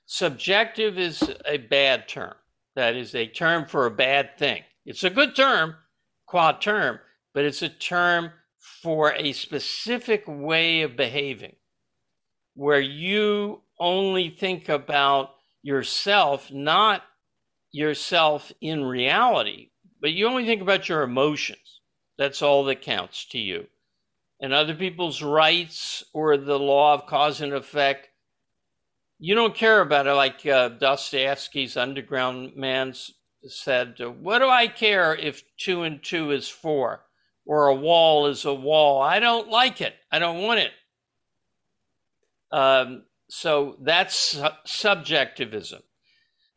subjective is a bad term. That is a term for a bad thing. It's a good term, qua term, but it's a term for a specific way of behaving where you only think about yourself, not yourself in reality, but you only think about your emotions. That's all that counts to you. And other people's rights or the law of cause and effect, you don't care about it. Like uh, Dostoevsky's Underground Man said, What do I care if two and two is four or a wall is a wall? I don't like it. I don't want it. Um, so that's subjectivism.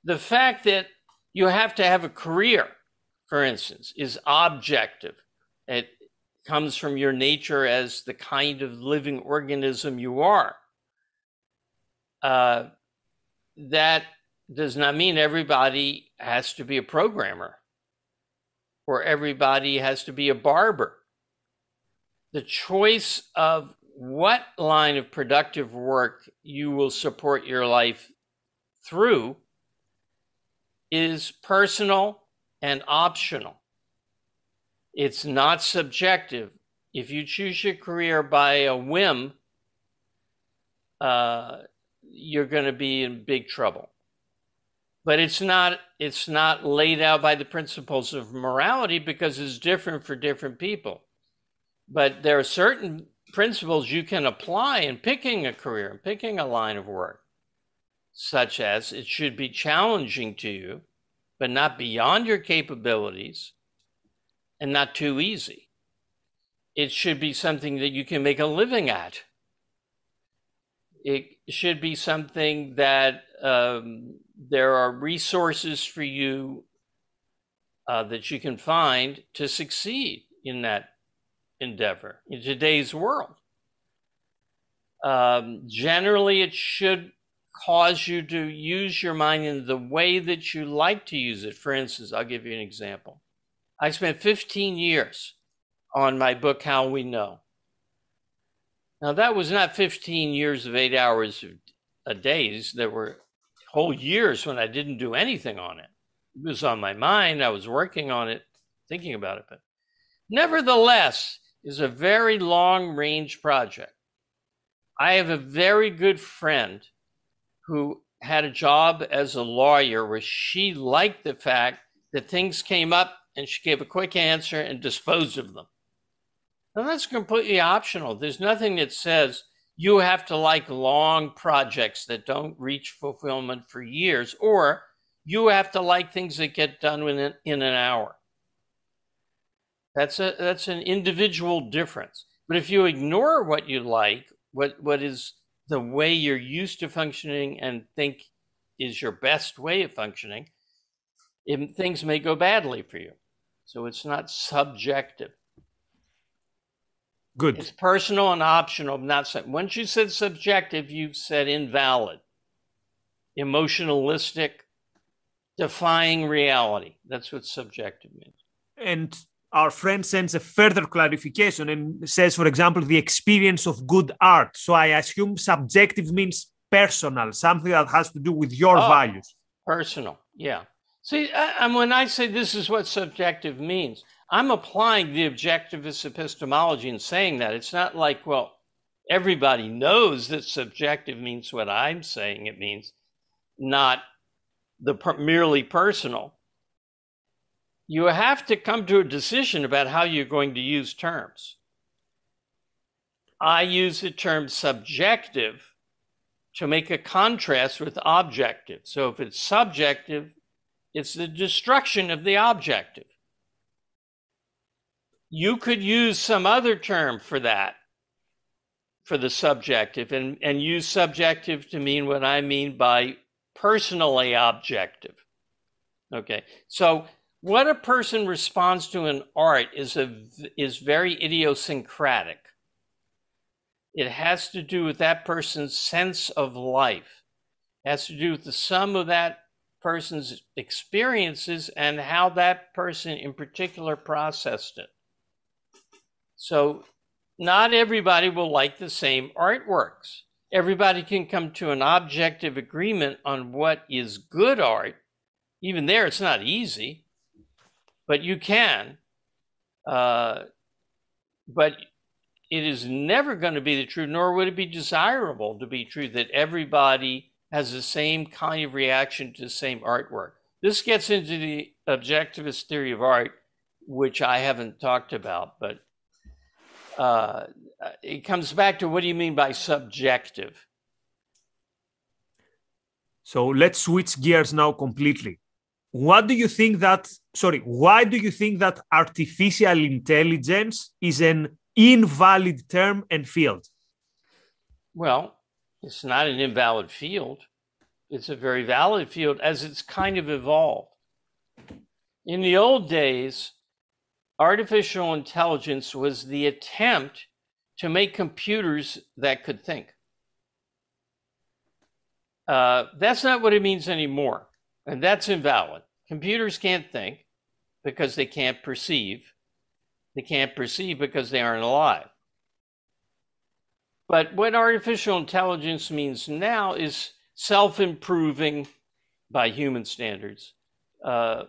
The fact that you have to have a career, for instance, is objective. It comes from your nature as the kind of living organism you are. Uh, that does not mean everybody has to be a programmer or everybody has to be a barber. The choice of what line of productive work you will support your life through is personal and optional. It's not subjective. If you choose your career by a whim, uh, you're going to be in big trouble. But it's not it's not laid out by the principles of morality because it's different for different people. But there are certain principles you can apply in picking a career and picking a line of work, such as it should be challenging to you, but not beyond your capabilities and not too easy. It should be something that you can make a living at. It should be something that um, there are resources for you uh, that you can find to succeed in that endeavor in today's world. Um, generally, it should cause you to use your mind in the way that you like to use it. For instance, I'll give you an example. I spent 15 years on my book, How We Know. Now, that was not 15 years of eight hours a days. There were whole years when I didn't do anything on it. It was on my mind. I was working on it, thinking about it. But nevertheless, is a very long range project. I have a very good friend who had a job as a lawyer where she liked the fact that things came up and she gave a quick answer and disposed of them. Now, that's completely optional. There's nothing that says you have to like long projects that don't reach fulfillment for years, or you have to like things that get done within in an hour. That's a that's an individual difference. But if you ignore what you like, what what is the way you're used to functioning and think is your best way of functioning, it, things may go badly for you. So it's not subjective. Good. It's personal and optional, not sub- once you said subjective, you've said invalid, emotionalistic, defying reality. That's what subjective means. And our friend sends a further clarification and says, for example, the experience of good art. So I assume subjective means personal, something that has to do with your oh, values. Personal, yeah. See, and when I say this is what subjective means, I'm applying the objectivist epistemology and saying that. It's not like, well, everybody knows that subjective means what I'm saying it means, not the per- merely personal you have to come to a decision about how you're going to use terms. I use the term subjective to make a contrast with objective. So if it's subjective, it's the destruction of the objective. You could use some other term for that, for the subjective, and, and use subjective to mean what I mean by personally objective. Okay, so what a person responds to in art is a is very idiosyncratic. It has to do with that person's sense of life. It has to do with the sum of that person's experiences and how that person in particular processed it. So not everybody will like the same artworks. everybody can come to an objective agreement on what is good art. Even there, it's not easy, but you can. Uh, but it is never going to be the truth, nor would it be desirable to be true that everybody has the same kind of reaction to the same artwork. This gets into the objectivist theory of art, which I haven't talked about, but uh, it comes back to what do you mean by subjective? So let's switch gears now completely. What do you think that, sorry, why do you think that artificial intelligence is an invalid term and field? Well, it's not an invalid field. It's a very valid field as it's kind of evolved. In the old days, artificial intelligence was the attempt to make computers that could think. Uh, that's not what it means anymore, and that's invalid. Computers can't think because they can't perceive. They can't perceive because they aren't alive. But what artificial intelligence means now is self improving by human standards, uh,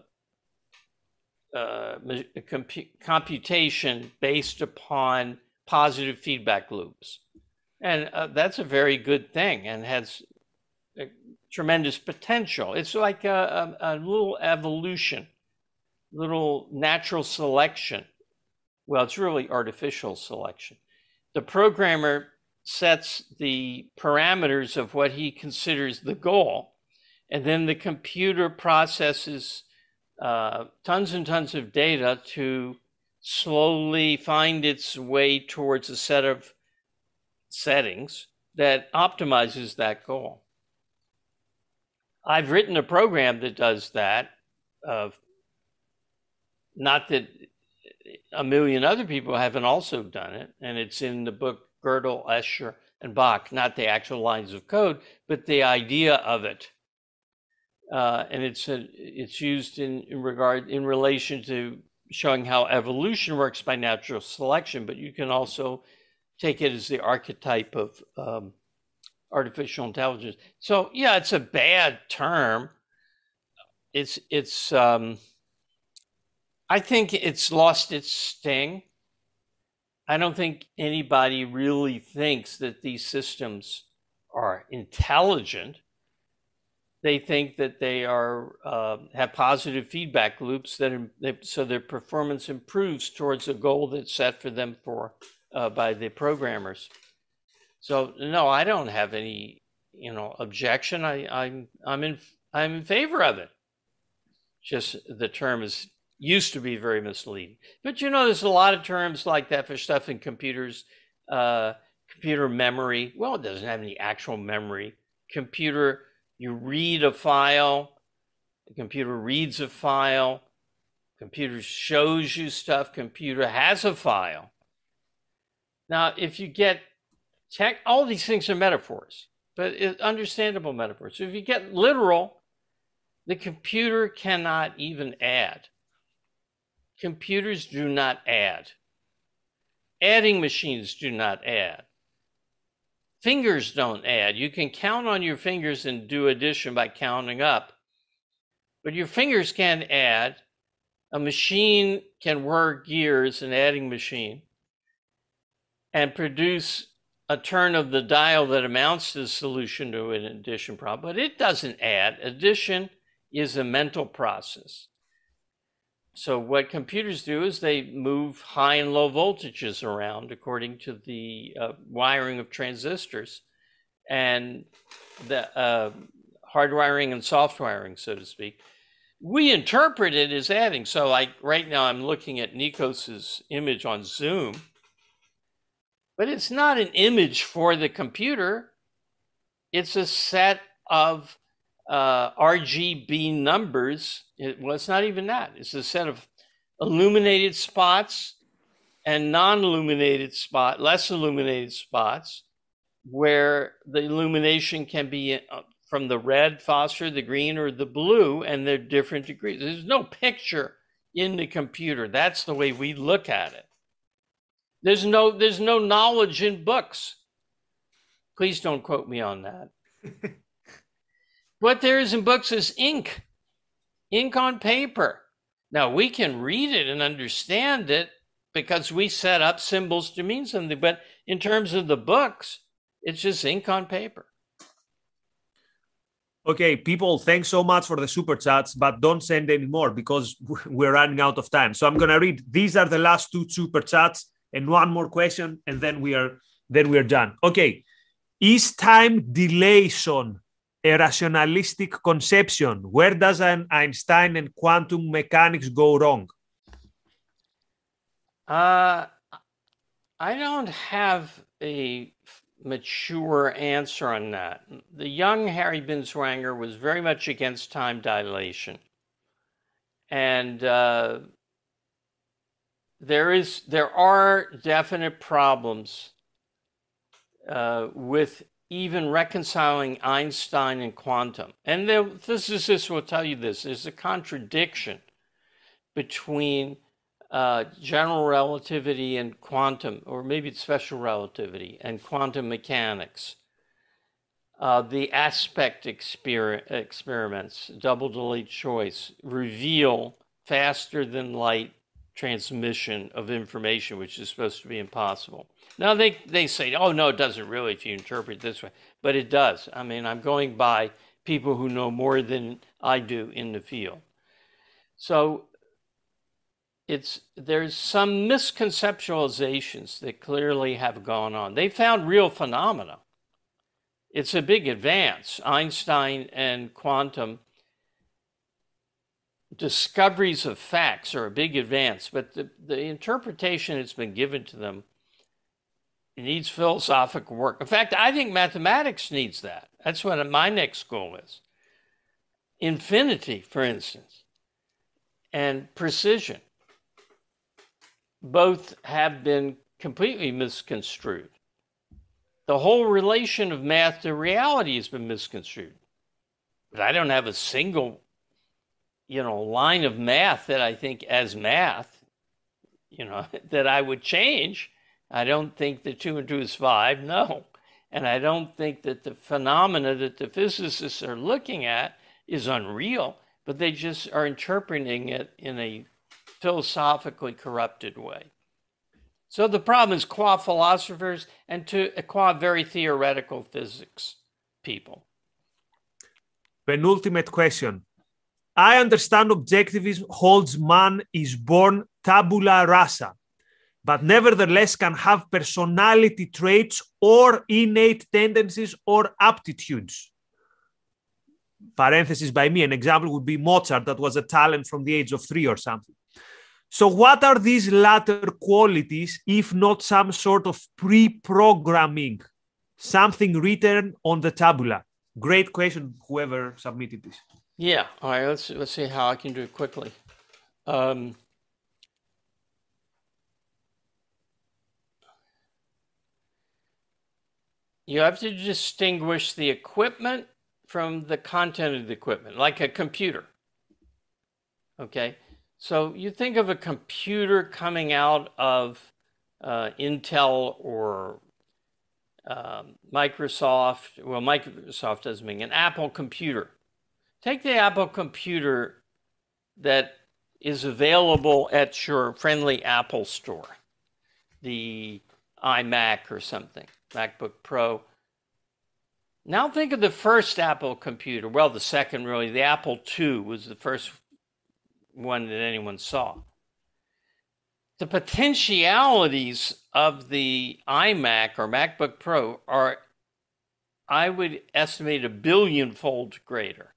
uh, comp- computation based upon positive feedback loops. And uh, that's a very good thing and has tremendous potential. It's like a, a, a little evolution, little natural selection well, it's really artificial selection. The programmer sets the parameters of what he considers the goal, and then the computer processes uh, tons and tons of data to slowly find its way towards a set of settings that optimizes that goal. I've written a program that does that. Not that a million other people haven't also done it, and it's in the book Gödel, Escher, and Bach. Not the actual lines of code, but the idea of it. Uh, and it's a, it's used in, in regard in relation to showing how evolution works by natural selection, but you can also take it as the archetype of um, artificial intelligence. So yeah, it's a bad term. It's it's um, I think it's lost its sting. I don't think anybody really thinks that these systems are intelligent. They think that they are uh, have positive feedback loops that, so their performance improves towards a goal that's set for them for uh, by the programmers. So no, I don't have any you know objection. I, I'm I'm in I'm in favor of it. Just the term is used to be very misleading. But you know, there's a lot of terms like that for stuff in computers. Uh, computer memory. Well, it doesn't have any actual memory. Computer, you read a file. The computer reads a file. Computer shows you stuff. Computer has a file. Now, if you get tech, all these things are metaphors, but understandable metaphors. So if you get literal, the computer cannot even add. Computers do not add. Adding machines do not add. Fingers don't add. You can count on your fingers and do addition by counting up, but your fingers can't add. A machine can work gears, an adding machine, and produce a turn of the dial that amounts to the solution to an addition problem, but it doesn't add. Addition is a mental process. So what computers do is they move high and low voltages around according to the uh, wiring of transistors and the uh, hardwiring and soft wiring, so to speak. We interpret it as adding. So like right now I'm looking at Nikos's image on Zoom, but it's not an image for the computer. It's a set of uh, RGB numbers. It, well, it's not even that. It's a set of illuminated spots and non-illuminated spot, less illuminated spots, where the illumination can be uh, from the red phosphor, the green, or the blue, and they're different degrees. There's no picture in the computer. That's the way we look at it. There's no there's no knowledge in books. Please don't quote me on that. what there is in books is ink, ink on paper. Now we can read it and understand it because we set up symbols to mean something, but in terms of the books, it's just ink on paper. Okay, people, thanks so much for the super chats, but don't send any more because we're running out of time. So I'm gonna read. These are the last two super chats and one more question, and then we are then we are done. Okay, is time dilation a rationalistic conception? Where does an Einstein and quantum mechanics go wrong? Uh, I don't have a mature answer on that. The young Harry Binswanger was very much against time dilation. And uh, there is there are definite problems uh, with even reconciling Einstein and quantum. And the physicists will tell you this: there's a contradiction between uh, general relativity and quantum, or maybe it's special relativity and quantum mechanics. Uh, the Aspect exper- experiments, double delayed choice, reveal faster than light transmission of information, which is supposed to be impossible. Now they, they say, oh no, it doesn't really if you interpret this way, but it does. I mean, I'm going by people who know more than I do in the field. So it's there's some misconceptualizations that clearly have gone on. They found real phenomena. It's a big advance. Einstein and quantum discoveries of facts are a big advance, but the, the interpretation that's been given to them needs philosophic work. In fact, I think mathematics needs that. That's what my next goal is. Infinity, for instance, and precision both have been completely misconstrued. The whole relation of math to reality has been misconstrued. But I don't have a single, you know, line of math that I think as math, you know, that I would change. I don't think that two and two is five, no. And I don't think that the phenomena that the physicists are looking at is unreal, but they just are interpreting it in a philosophically corrupted way. So the problem is qua philosophers and to uh, qua very theoretical physics people. Penultimate question. I understand objectivism holds man is born tabula rasa, but nevertheless can have personality traits or innate tendencies or aptitudes. Parenthesis by me, an example would be Mozart, that was a talent from the age of three or something. So, what are these latter qualities if not some sort of pre programming, something written on the tabula? Great question, whoever submitted this. Yeah. All right. Let's let's see how I can do it quickly. Um, you have to distinguish the equipment from the content of the equipment, like a computer. Okay. So you think of a computer coming out of uh, Intel or um, Microsoft. Well, Microsoft doesn't mean an Apple computer. Take the Apple computer that is available at your friendly Apple store, the iMac or something, MacBook Pro. Now think of the first Apple computer. Well, the second really, the Apple II was the first one that anyone saw. The potentialities of the iMac or MacBook Pro are, I would estimate, a billion fold greater.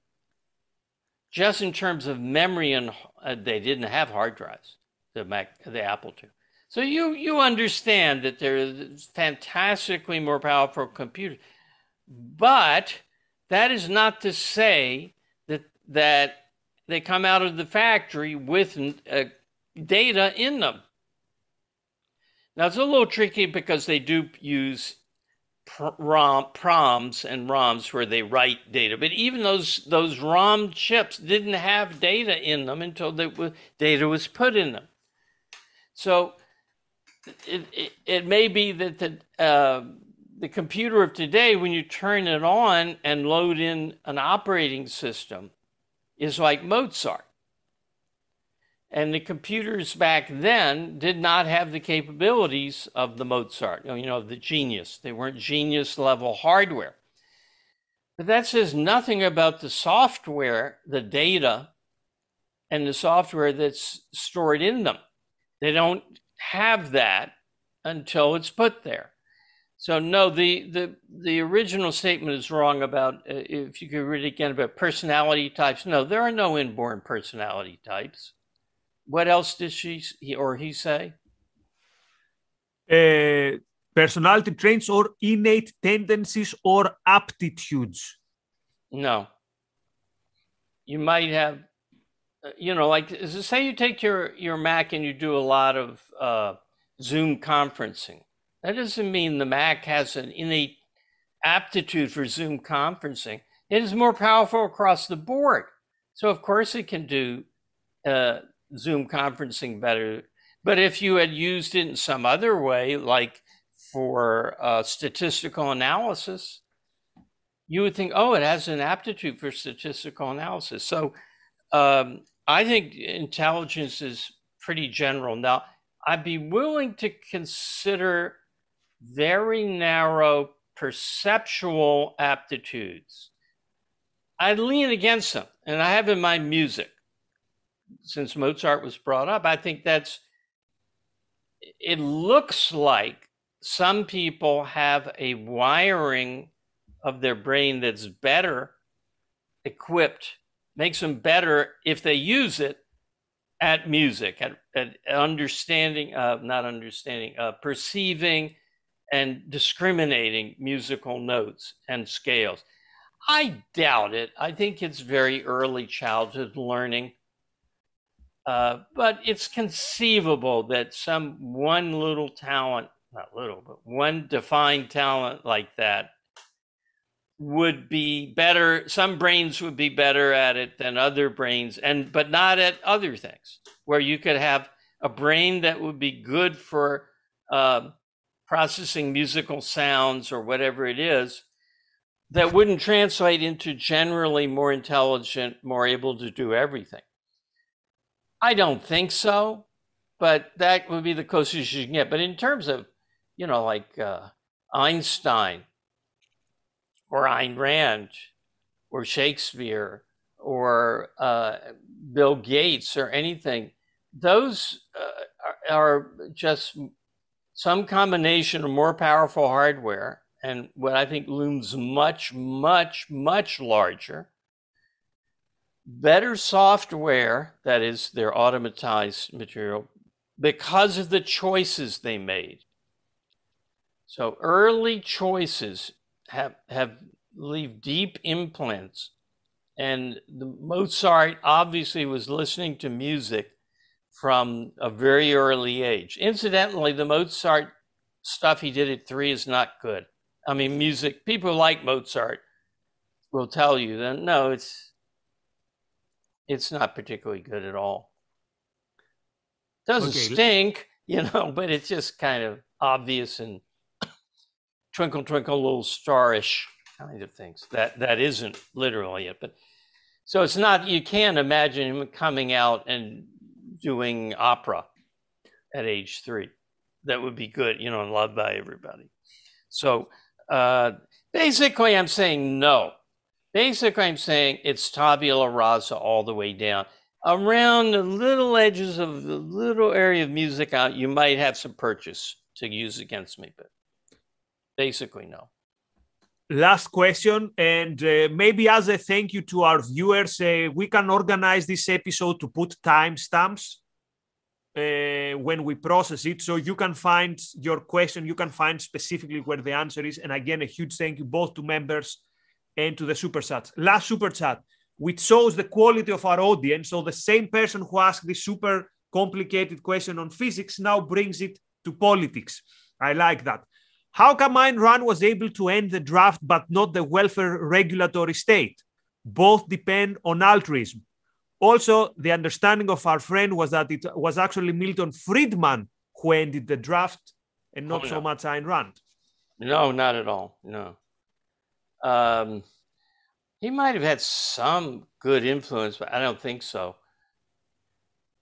Just in terms of memory, and uh, they didn't have hard drives, the Mac, the Apple II. So you you understand that they're fantastically more powerful computers, but that is not to say that that they come out of the factory with uh, data in them. Now it's a little tricky because they do use ROM, PROMs and ROMs where they write data, but even those those ROM chips didn't have data in them until the data was put in them. So it, it, it may be that the uh, the computer of today, when you turn it on and load in an operating system, is like Mozart. And the computers back then did not have the capabilities of the Mozart, you know, the genius. They weren't genius level hardware. But that says nothing about the software, the data, and the software that's stored in them. They don't have that until it's put there. So no, the the the original statement is wrong about uh, if you could read it again about personality types. No, there are no inborn personality types. What else did she or he say? Uh, personality traits or innate tendencies or aptitudes. No. You might have, uh, you know, like say you take your your Mac and you do a lot of uh, Zoom conferencing that doesn't mean the Mac has an innate aptitude for Zoom conferencing. It is more powerful across the board. So, of course, it can do uh, Zoom conferencing better. But if you had used it in some other way, like for uh, statistical analysis, you would think, oh, it has an aptitude for statistical analysis. So um, I think intelligence is pretty general. Now, I'd be willing to consider very narrow perceptual aptitudes. I lean against them, and I have in my music. Since Mozart was brought up, I think that's it looks like some people have a wiring of their brain that's better equipped, makes them better if they use it at music, at, at understanding, uh, not understanding, uh, perceiving and discriminating musical notes and scales. I doubt it. I think it's very early childhood learning. Uh, but it's conceivable that some one little talent, not little, but one defined talent like that would be better. Some brains would be better at it than other brains, and but not at other things. Where you could have a brain that would be good for uh, processing musical sounds or whatever it is that wouldn't translate into generally more intelligent, more able to do everything. I don't think so, but that would be the closest you can get. But in terms of, you know, like uh, Einstein or Ayn Rand or Shakespeare or uh, Bill Gates or anything, those uh, are just some combination of more powerful hardware and what I think looms much, much, much larger, better software, that is their automatized material, because of the choices they made. So early choices have, have leave deep imprints. And the Mozart obviously was listening to music from a very early age. Incidentally, the Mozart stuff he did at three is not good. I mean, music, people like Mozart will tell you that no, it's it's not particularly good at all. Doesn't okay. stink, you know, but it's just kind of obvious and twinkle twinkle little starish kind of things. That that isn't literally it, but so it's not you can't imagine him coming out and doing opera at age three. That would be good, you know, and loved by everybody. So uh, basically, I'm saying no. Basically, I'm saying it's tabula rasa all the way down. Around the little edges of the little area of music out, you might have some purchase to use against me, but basically, no. Last question and uh, maybe as a thank you to our viewers uh, we can organize this episode to put timestamps uh, when we process it. So you can find your question you can find specifically where the answer is. And again a huge thank you both to members and to the super chats last super chat which shows the quality of our audience so the same person who asked this super complicated question on physics now brings it to politics i like that how come Ayn Rand was able to end the draft but not the welfare regulatory state? Both depend on altruism. Also, the understanding of our friend was that it was actually Milton Friedman who ended the draft and not oh, no. so much Ayn Rand. No, not at all. No. Um, he might have had some good influence, but I don't think so.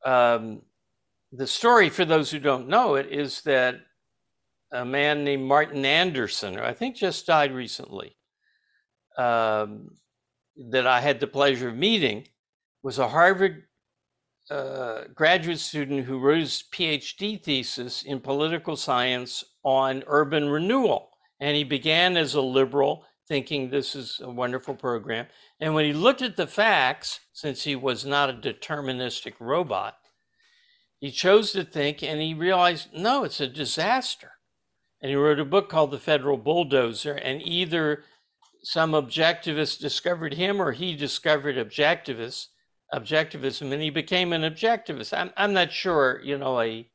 Um, the story, for those who don't know it, is that a man named Martin Anderson, who I think just died recently, um, that I had the pleasure of meeting, was a Harvard uh, graduate student who wrote his PhD thesis in political science on urban renewal. And he began as a liberal, thinking this is a wonderful program. And when he looked at the facts, since he was not a deterministic robot, he chose to think and he realized no, it's a disaster. And he wrote a book called The Federal Bulldozer. And either some objectivists discovered him or he discovered objectivists objectivism and he became an objectivist. I'm, I'm not sure, you know, a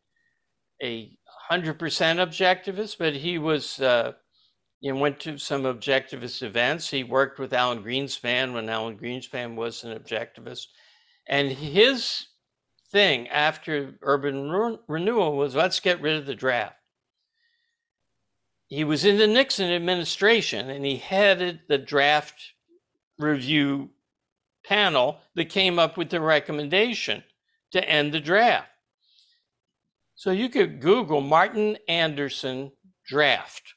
a hundred percent objectivist, but he was uh, know, went to some objectivist events. He worked with Alan Greenspan when Alan Greenspan was an objectivist. And his thing after urban re- renewal was let's get rid of the draft. He was in the Nixon administration and he headed the draft review panel that came up with the recommendation to end the draft. So you could Google Martin Anderson draft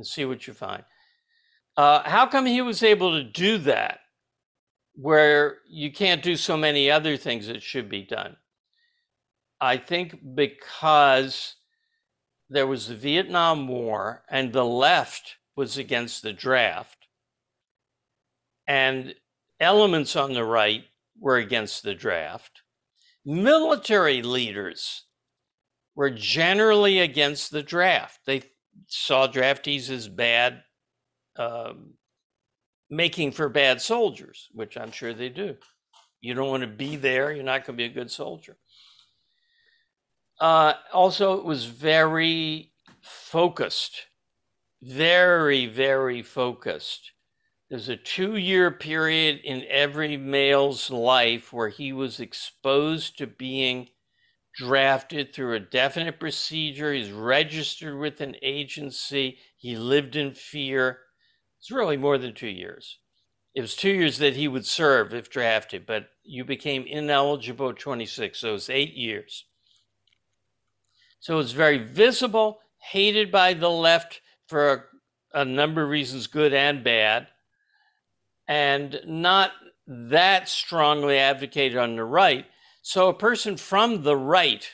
and see what you find. Uh, how come he was able to do that where you can't do so many other things that should be done? I think because there was the Vietnam War and the left was against the draft. And elements on the right were against the draft. Military leaders were generally against the draft. They saw draftees as bad, um, making for bad soldiers, which I'm sure they do. You don't want to be there, you're not going to be a good soldier. Uh, also, it was very focused, very, very focused. There's a two year period in every male's life where he was exposed to being drafted through a definite procedure. He's registered with an agency. He lived in fear. It's really more than two years. It was two years that he would serve if drafted, but you became ineligible at 26, so it's eight years. So it's very visible, hated by the left for a, a number of reasons, good and bad and not that strongly advocated on the right. So a person from the right,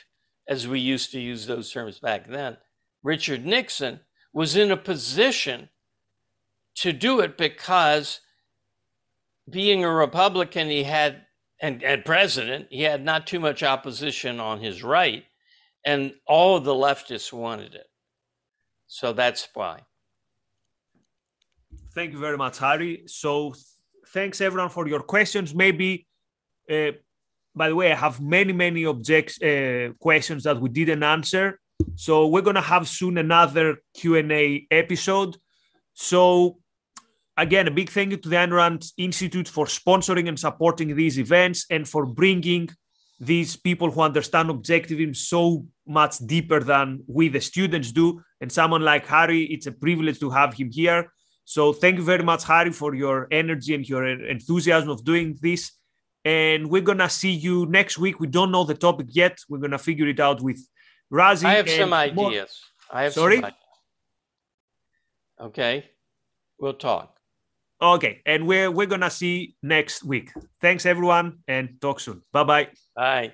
as we used to use those terms back then, Richard Nixon, was in a position to do it because being a Republican, he had, and, and president, he had not too much opposition on his right, and all the leftists wanted it. So that's why. Thank you very much, Harry. So thanks everyone for your questions. Maybe, uh, by the way, I have many, many objects, uh, questions that we didn't answer. So we're gonna have soon another Q and A episode. So again, a big thank you to the Ayn Rand Institute for sponsoring and supporting these events and for bringing these people who understand objectivism so much deeper than we, the students, do. And someone like Harry, it's a privilege to have him here. So thank you very much, Harry, for your energy and your enthusiasm of doing this. And we're gonna see you next week. We don't know the topic yet. We're gonna figure it out with Razi. I have some ideas. More. I have sorry. Okay, we'll talk. Okay, and we're we're gonna see next week. Thanks everyone, and talk soon. Bye-bye. Bye.